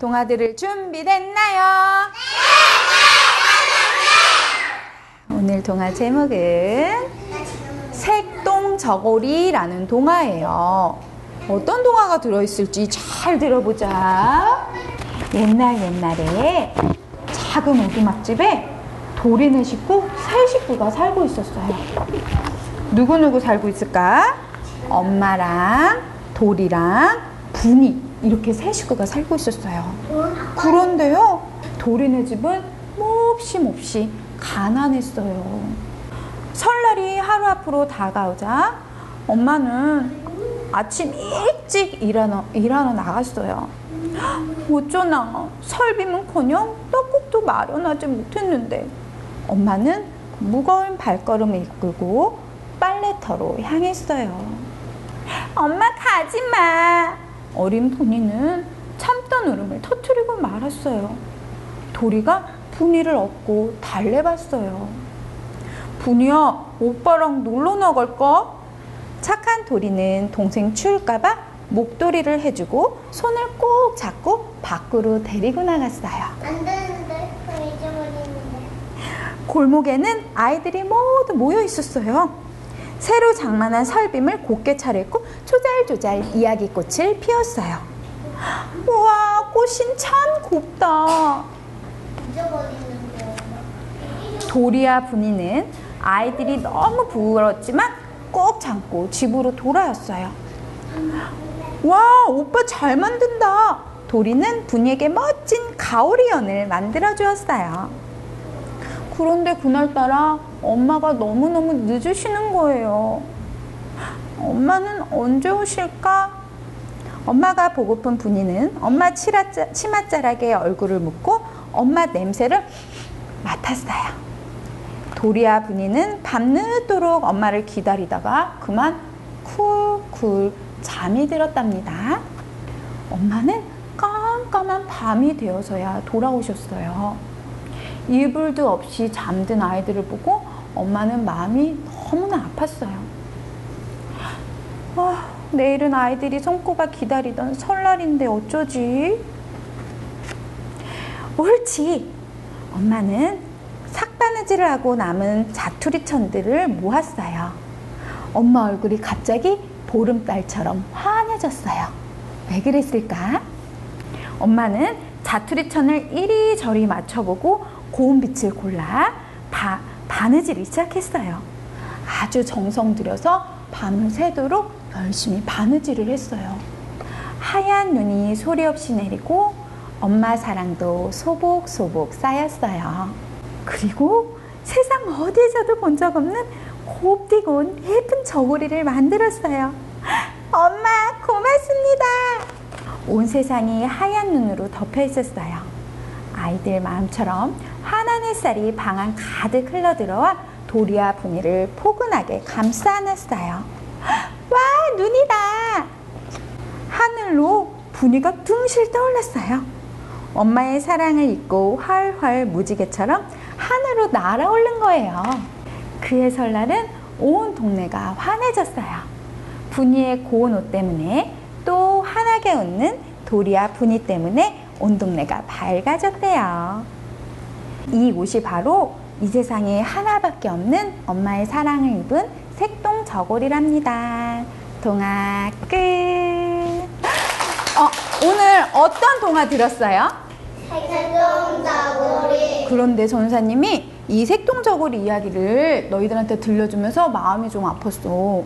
동화 들을 준비됐나요? 오늘 동화 제목은 색동저고리라는 동화예요. 어떤 동화가 들어있을지 잘 들어보자. 옛날 옛날에 작은 오두막집에 도리네 식구 세 식구가 살고 있었어요. 누구누구 살고 있을까? 엄마랑 도리랑 분이 이렇게 세 식구가 살고 있었어요. 그런데요, 도리네 집은 몹시 몹시 가난했어요. 설날이 하루 앞으로 다가오자 엄마는 아침 일찍 일하러, 일하러 나갔어요. 어쩌나 설비는커녕 떡국도 마련하지 못했는데 엄마는 무거운 발걸음을 이끌고 빨래터로 향했어요. 엄마 가지 마. 어린 분이는 참던 울음을 터뜨리고 말았어요. 도리가 분이를 업고 달래봤어요. 분이야, 오빠랑 놀러 나갈까? 착한 도리는 동생 추울까봐 목도리를 해주고 손을 꼭 잡고 밖으로 데리고 나갔어요. 안 되는데 그럼 잊어버리는데 골목에는 아이들이 모두 모여 있었어요. 새로 장만한 설빔을 곱게 차렸고 조잘조잘 이야기꽃을 피웠어요. 우와, 꽃이 참 곱다. 도리와 분이는 아이들이 너무 부끄럽지만 꼭 참고 집으로 돌아왔어요. 와, 오빠 잘 만든다. 도리는 분이에게 멋진 가오리 연을 만들어 주었어요. 그런데 그날따라 엄마가 너무너무 늦으시는 거예요. 엄마는 언제 오실까? 엄마가 보고픈 분이는 엄마 치라자- 치맛자락에 얼굴을 묻고 엄마 냄새를 맡았어요. 도리와 분이는 밤늦도록 엄마를 기다리다가 그만 쿨쿨 잠이 들었답니다. 엄마는 깜깜한 밤이 되어서야 돌아오셨어요. 이불도 없이 잠든 아이들을 보고 엄마는 마음이 너무나 아팠어요. 아, 내일은 아이들이 손꼽아 기다리던 설날인데 어쩌지? 옳지. 엄마는 삭바느질을 하고 남은 자투리 천들을 모았어요. 엄마 얼굴이 갑자기 보름달처럼 환해졌어요. 왜 그랬을까? 엄마는 자투리 천을 이리저리 맞춰보고 고운 빛을 골라 바, 바느질을 시작했어요. 아주 정성 들여서 밤을 새도록 열심히 바느질을 했어요. 하얀 눈이 소리 없이 내리고 엄마 사랑도 소복소복 쌓였어요. 그리고 세상 어디에서도 본 적 없는 곱디고 예쁜 저고리를 만들었어요. 엄마, 고맙습니다. 온 세상이 하얀 눈으로 덮여 있었어요. 아이들 마음처럼 환한 햇살이 방 안 가득 흘러들어와 도리와 분이를 포근하게 감싸 안았어요. 와, 눈이다! 하늘로 분이가 둥실 떠올랐어요. 엄마의 사랑을 잊고 활활 무지개처럼 하늘로 날아오른 거예요. 그의 설날은 온 동네가 환해졌어요. 분이의 고운 옷 때문에 또 환하게 웃는 도리와 분이 때문에 온 동네가 밝아졌대요. 이 옷이 바로 이 세상에 하나밖에 없는 엄마의 사랑을 입은 색동 저고리랍니다. 동화 끝. 어, 오늘 어떤 동화 들었어요? 색동자고리 그런데 전사님이 이 색동 저고리 이야기를 너희들한테 들려주면서 마음이 좀 아팠어.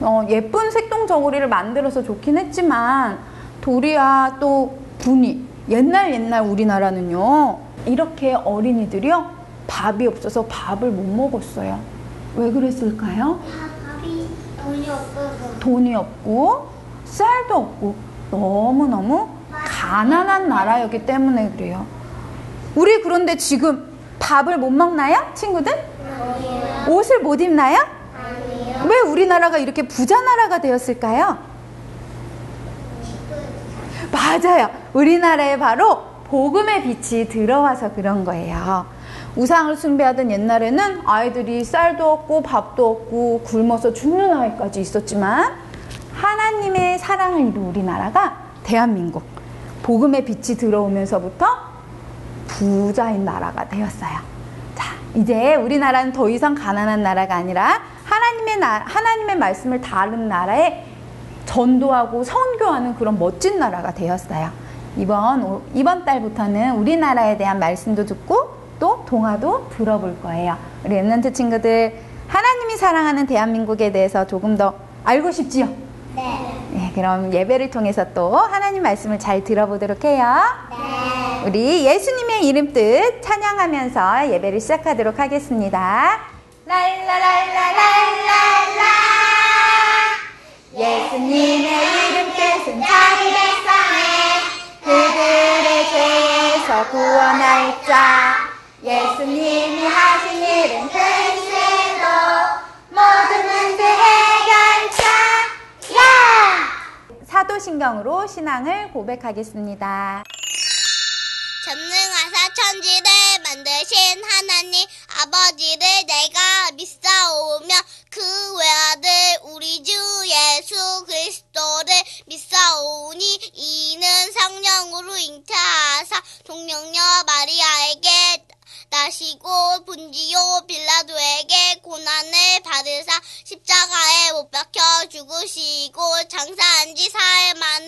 어, 예쁜 색동 저고리를 만들어서 좋긴 했지만 도리야 또 분이 옛날 옛날 우리나라는요 이렇게 어린이들이요 밥이 없어서 밥을 못 먹었어요. 왜 그랬을까요? 다 밥이 돈이 없어서 돈이 없고 쌀도 없고 너무너무 가난한 나라였기 때문에 그래요. 우리 그런데 지금 밥을 못 먹나요? 친구들? 아니에요 옷을 못 입나요? 아니에요 왜 우리나라가 이렇게 부자 나라가 되었을까요? 맞아요. 우리나라에 바로 복음의 빛이 들어와서 그런 거예요. 우상을 숭배하던 옛날에는 아이들이 쌀도 없고 밥도 없고 굶어서 죽는 아이까지 있었지만 하나님의 사랑을 이룬 우리나라가 대한민국 복음의 빛이 들어오면서부터 부자인 나라가 되었어요. 자, 이제 우리나라는 더 이상 가난한 나라가 아니라 하나님의 나, 하나님의 말씀을 다른 나라에 전도하고 선교하는 그런 멋진 나라가 되었어요. 이번 오- 이번 달부터는 우리나라에 대한 말씀도 듣고 또 동화도 들어볼 거예요. 우리 랩런트 친구들 하나님이 사랑하는 대한민국에 대해서 조금 더 알고 싶지요? 네. 네, 그럼 예배를 통해서 또 하나님 말씀을 잘 들어보도록 해요. 네. 우리 예수님의 이름 뜻 찬양하면서 예배를 시작하도록 하겠습니다. 랄라랄라랄랄라 예수님의 이름 뜻은 백성을 그들의 죄에서 구원할 자. 예수님이 하신 일은 근신도. 모든 문제 해결자. 야! 사도신경으로 신앙을 고백하겠습니다. 전능하사 천지를 만드신 하나님 아버지를 내가 믿사오며 그 외아들 우리 주 예수 그리스도를 믿사오니 이는 성령으로 잉태하사 동령녀 마리아에게 나시고 본지요 빌라도에게 고난을 받으사 십자가에 못 박혀 죽으시고 장사한 지 사흘 만에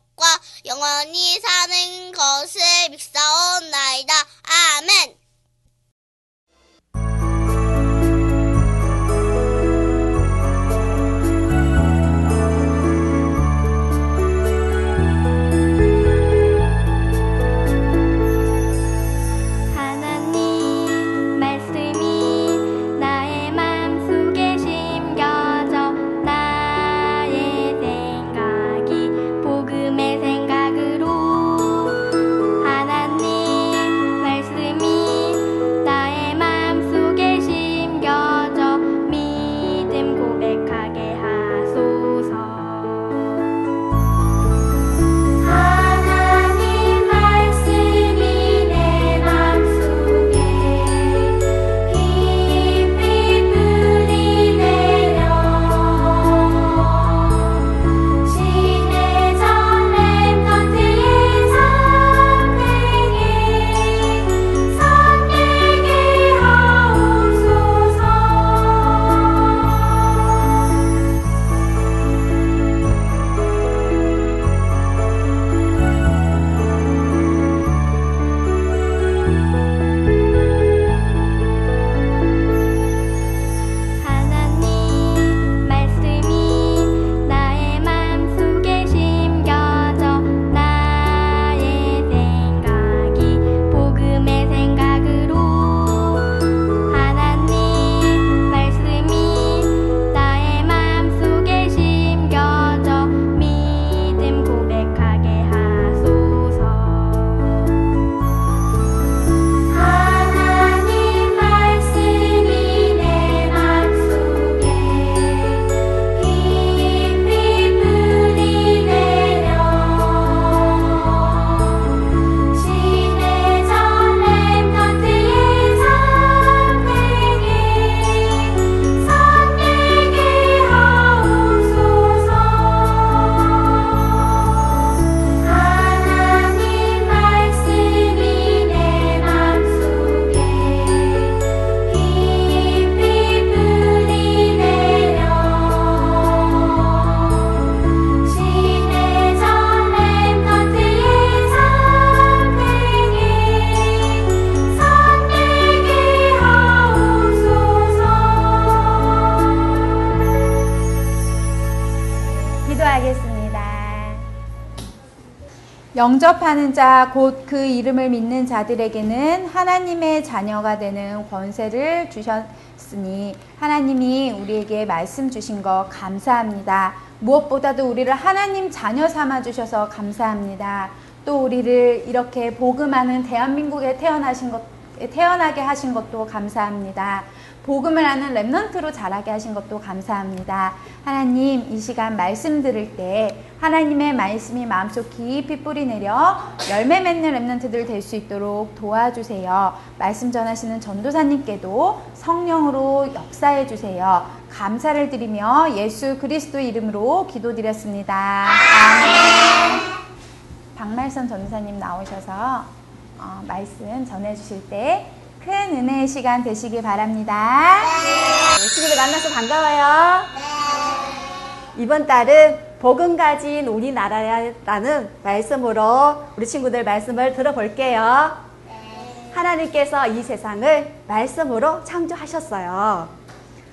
영원히 사는 것을 믿사옵나이다. 아멘. 영접하는 자, 곧 그 이름을 믿는 자들에게는 하나님의 자녀가 되는 권세를 주셨, 주셨으니 하나님이 우리에게 말씀 주신 거 감사합니다. 무엇보다도 우리를 하나님 자녀 삼아 주셔서 감사합니다. 또 우리를 이렇게 복음하는 대한민국에 태어나신 것 태어나게 하신 것도 감사합니다. 복음을 아는 랩넌트로 자라게 하신 것도 감사합니다. 하나님, 이 시간 말씀 들을 때 하나님의 말씀이 마음속 깊이 뿌리 내려 열매 맺는 랩넌트들 될 수 있도록 도와주세요. 말씀 전하시는 전도사님께도 성령으로 역사해 주세요. 감사를 드리며 예수 그리스도 이름으로 기도드렸습니다. 아멘. 박말선 전도사님 나오셔서 어, 말씀 전해주실 때 큰 은혜의 시간 되시기 바랍니다. 네, 친구들 만나서 반가워요. 이번 달은 복음 가진 우리나라라는 말씀으로 우리 친구들 말씀을 들어볼게요. 하나님께서 이 세상을 말씀으로 창조하셨어요.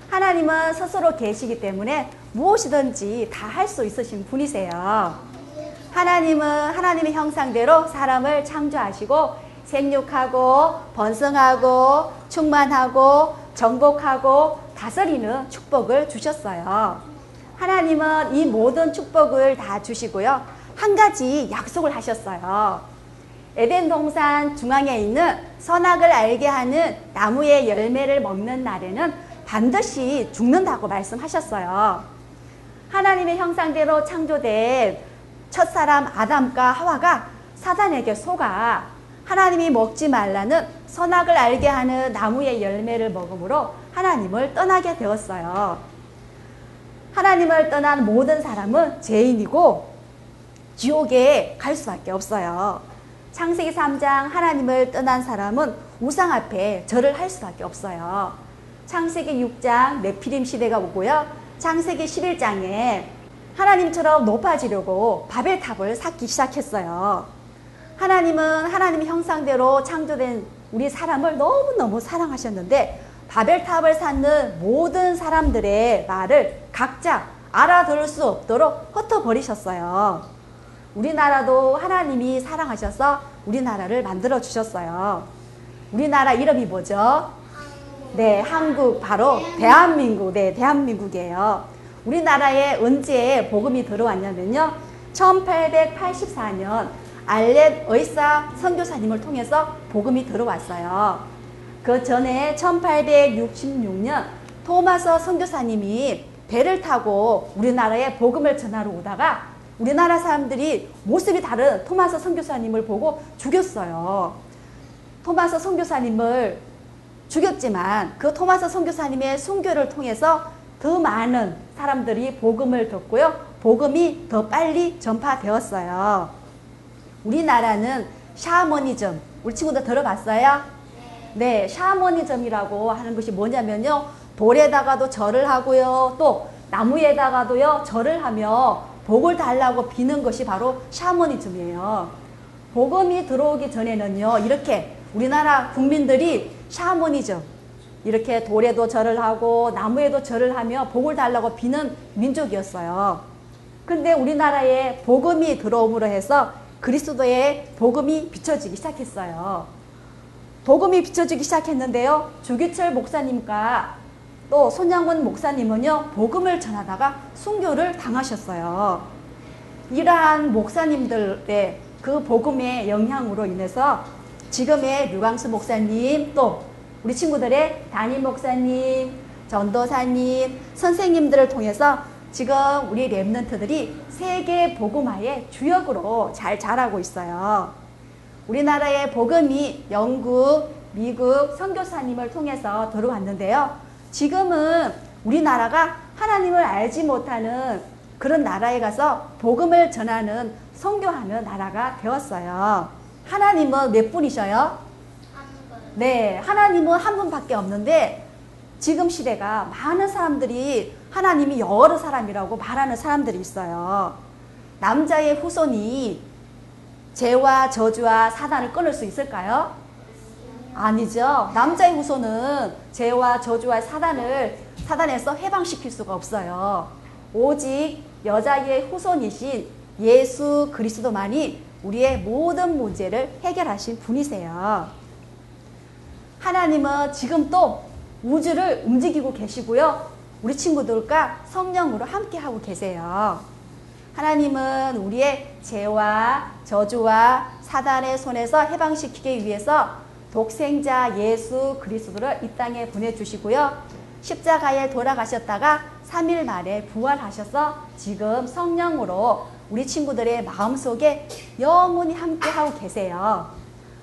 하나님은 스스로 계시기 때문에 무엇이든지 다 할 수 있으신 분이세요. 하나님은 하나님의 형상대로 사람을 창조하시고 생육하고 번성하고 충만하고 정복하고 다스리는 축복을 주셨어요. 하나님은 이 모든 축복을 다 주시고요. 한 가지 약속을 하셨어요. 에덴 동산 중앙에 있는 선악을 알게 하는 나무의 열매를 먹는 날에는 반드시 죽는다고 말씀하셨어요. 하나님의 형상대로 창조된 첫사람 아담과 하와가 사단에게 속아 하나님이 먹지 말라는 선악을 알게 하는 나무의 열매를 먹음으로 하나님을 떠나게 되었어요. 하나님을 떠난 모든 사람은 죄인이고 지옥에 갈 수밖에 없어요. 창세기 3장 하나님을 떠난 사람은 우상 앞에 절을 할 수밖에 없어요. 창세기 6장 네피림 시대가 오고요. 창세기 11장에 하나님처럼 높아지려고 바벨탑을 쌓기 시작했어요. 하나님은 하나님의 형상대로 창조된 우리 사람을 너무너무 사랑하셨는데 바벨탑을 쌓는 모든 사람들의 말을 각자 알아들을 수 없도록 흩어버리셨어요. 우리나라도 하나님이 사랑하셔서 우리나라를 만들어 주셨어요. 우리나라 이름이 뭐죠? 네, 한국 바로 대한민국, 네, 대한민국이에요. 우리나라에 언제 복음이 들어왔냐면요. 1884년 알렛 의사 선교사님을 통해서 복음이 들어왔어요. 그 전에 1866년 토마서 선교사님이 배를 타고 우리나라에 복음을 전하러 오다가 우리나라 사람들이 모습이 다른 토마서 선교사님을 보고 죽였어요. 토마서 선교사님을 죽였지만 그 토마스 선교사님의 순교를 통해서 더 많은 사람들이 복음을 듣고요. 복음이 더 빨리 전파되었어요. 우리나라는 샤머니즘, 우리 친구들 들어봤어요? 네, 샤머니즘이라고 하는 것이 뭐냐면요. 돌에다가도 절을 하고요. 또 나무에다가도요. 절을 하며 복을 달라고 비는 것이 바로 샤머니즘이에요. 복음이 들어오기 전에는요. 이렇게 우리나라 국민들이 샤머니즘 이렇게 돌에도 절을 하고 나무에도 절을 하며 복을 달라고 비는 민족이었어요. 근데 우리나라에 복음이 들어옴으로 해서 그리스도의 복음이 비춰지기 시작했어요. 복음이 비춰지기 시작했는데요. 주기철 목사님과 또 손양문 목사님은요. 복음을 전하다가 순교를 당하셨어요. 이러한 목사님들의 그 복음의 영향으로 인해서 지금의 류광수 목사님 또 우리 친구들의 담임 목사님, 전도사님, 선생님들을 통해서 지금 우리 랩런트들이 세계 복음화의 주역으로 잘 자라고 있어요. 우리나라의 복음이 영국, 미국 선교사님을 통해서 들어왔는데요. 지금은 우리나라가 하나님을 알지 못하는 그런 나라에 가서 복음을 전하는 선교하는 나라가 되었어요. 하나님은 몇 분이셔요? 네, 하나님은 한 분밖에 없는데 지금 시대가 많은 사람들이 하나님이 여러 사람이라고 말하는 사람들이 있어요. 남자의 후손이 죄와 저주와 사단을 끊을 수 있을까요? 아니죠. 남자의 후손은 죄와 저주와 사단을 사단에서 해방시킬 수가 없어요. 오직 여자의 후손이신 예수 그리스도만이 우리의 모든 문제를 해결하신 분이세요. 하나님은 지금 또 우주를 움직이고 계시고요. 우리 친구들과 성령으로 함께 하고 계세요. 하나님은 우리의 죄와 저주와 사단의 손에서 해방시키기 위해서 독생자 예수 그리스도를 이 땅에 보내주시고요. 십자가에 돌아가셨다가 3일 만에 부활하셔서 지금 성령으로 우리 친구들의 마음속에 영원히 함께하고 계세요.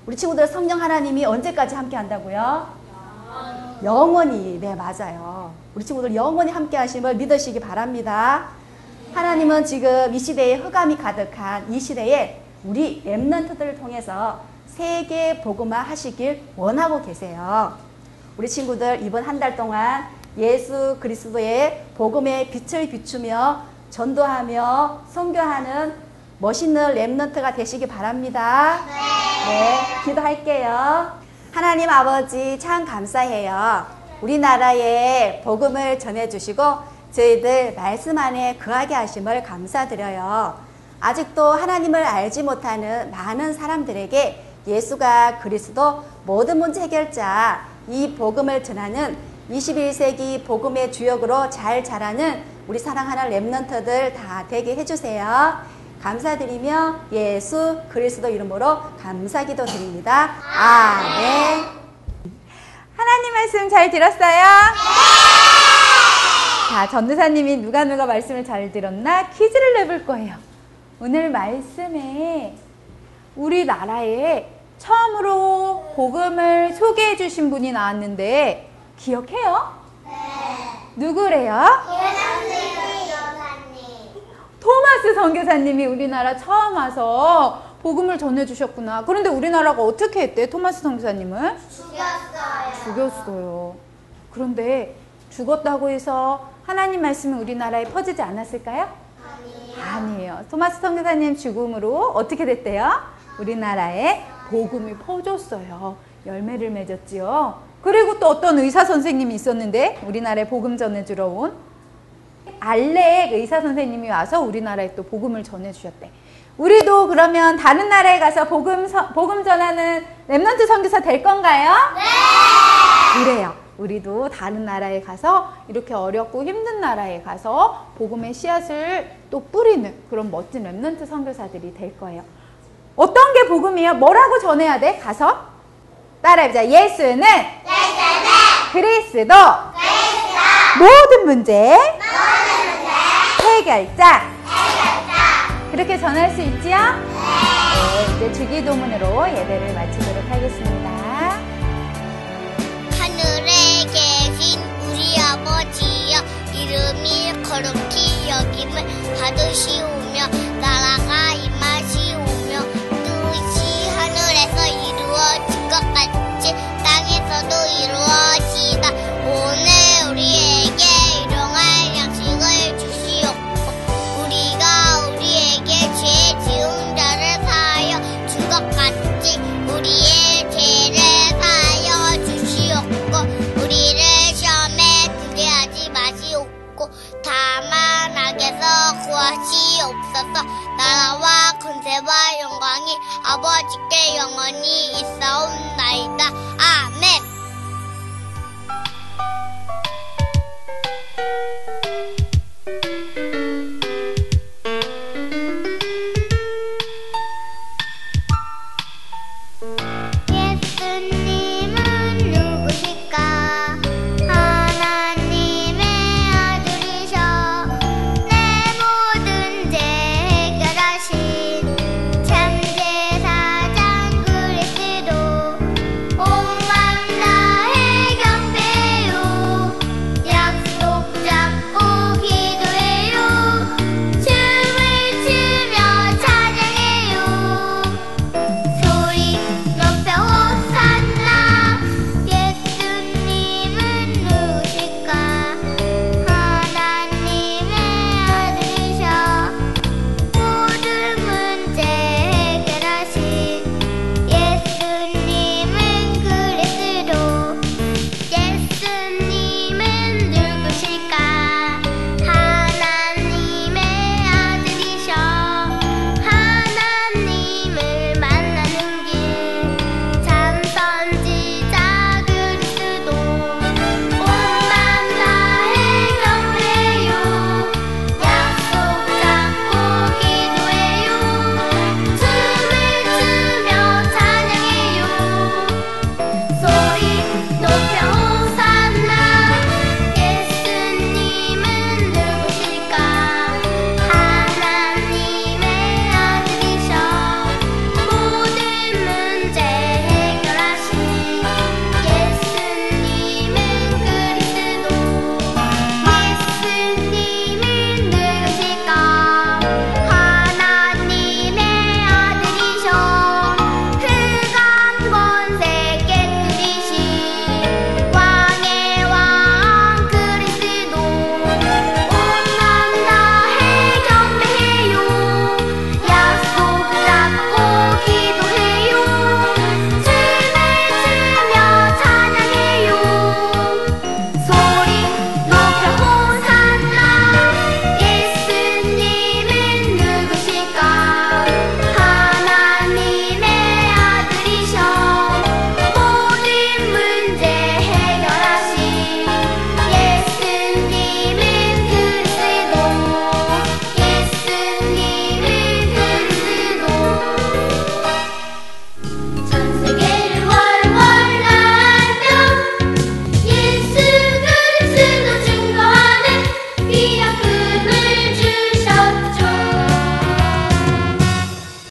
우리 친구들 성령 하나님이 언제까지 함께 한다고요? 영원히. 네, 맞아요. 우리 친구들 영원히 함께 하심을 믿으시기 바랍니다. 하나님은 지금 이 시대에 흑암이 가득한 이 시대에 우리 랩런트들을 통해서 세계 복음화 하시길 원하고 계세요. 우리 친구들 이번 한 달 동안 예수 그리스도의 복음의 빛을 비추며 전도하며 선교하는 멋있는 랩런트가 되시기 바랍니다. 네, 기도할게요. 하나님 아버지 참 감사해요. 우리나라에 복음을 전해주시고 저희들 말씀 안에 거하게 하심을 감사드려요. 아직도 하나님을 알지 못하는 많은 사람들에게 예수가 그리스도 모든 문제 해결자 이 복음을 전하는 21세기 복음의 주역으로 잘 자라는 우리 사랑하는 랩런터들 다 되게 해주세요. 감사드리며 예수 그리스도 이름으로 감사기도 드립니다. 아멘. 하나님 말씀 잘 들었어요? 자, 전도사님이 누가 누가 말씀을 잘 들었나 퀴즈를 내볼 거예요. 오늘 말씀에 우리나라에 처음으로 복음을 소개해 주신 분이 나왔는데 기억해요? 네. 누구래요? 토마스 선교사님이 우리나라 처음 와서 복음을 전해 주셨구나. 그런데 우리나라가 어떻게 했대? 토마스 선교사님을? 죽였어요. 그런데 죽었다고 해서 하나님 말씀이 우리나라에 퍼지지 않았을까요? 아니에요. 토마스 선교사님 죽음으로 어떻게 됐대요? 우리나라에 복음이 퍼졌어요. 열매를 맺었지요. 그리고 또 어떤 의사 선생님이 있었는데 우리나라에 복음 전해주러 온 알렉 의사 선생님이 와서 우리나라에 또 복음을 전해주셨대. 우리도 그러면 다른 나라에 가서 복음 서- 복음 전하는 렘넌트 선교사 될 건가요? 네. 그래요. 우리도 다른 나라에 가서 이렇게 어렵고 힘든 나라에 가서 복음의 씨앗을 또 뿌리는 그런 멋진 렘넌트 선교사들이 될 거예요. 어떤 게 복음이에요? 뭐라고 전해야 돼? 가서 따라해보자. 예수는 그리스도 모든 문제 해결자 그렇게 전할 수 있지요? 네, 이제 주기도문으로 예배를 마치도록 하겠습니다. 하늘에 계신 우리 아버지여 이름이 거룩히 여김을 받으시오며 나라가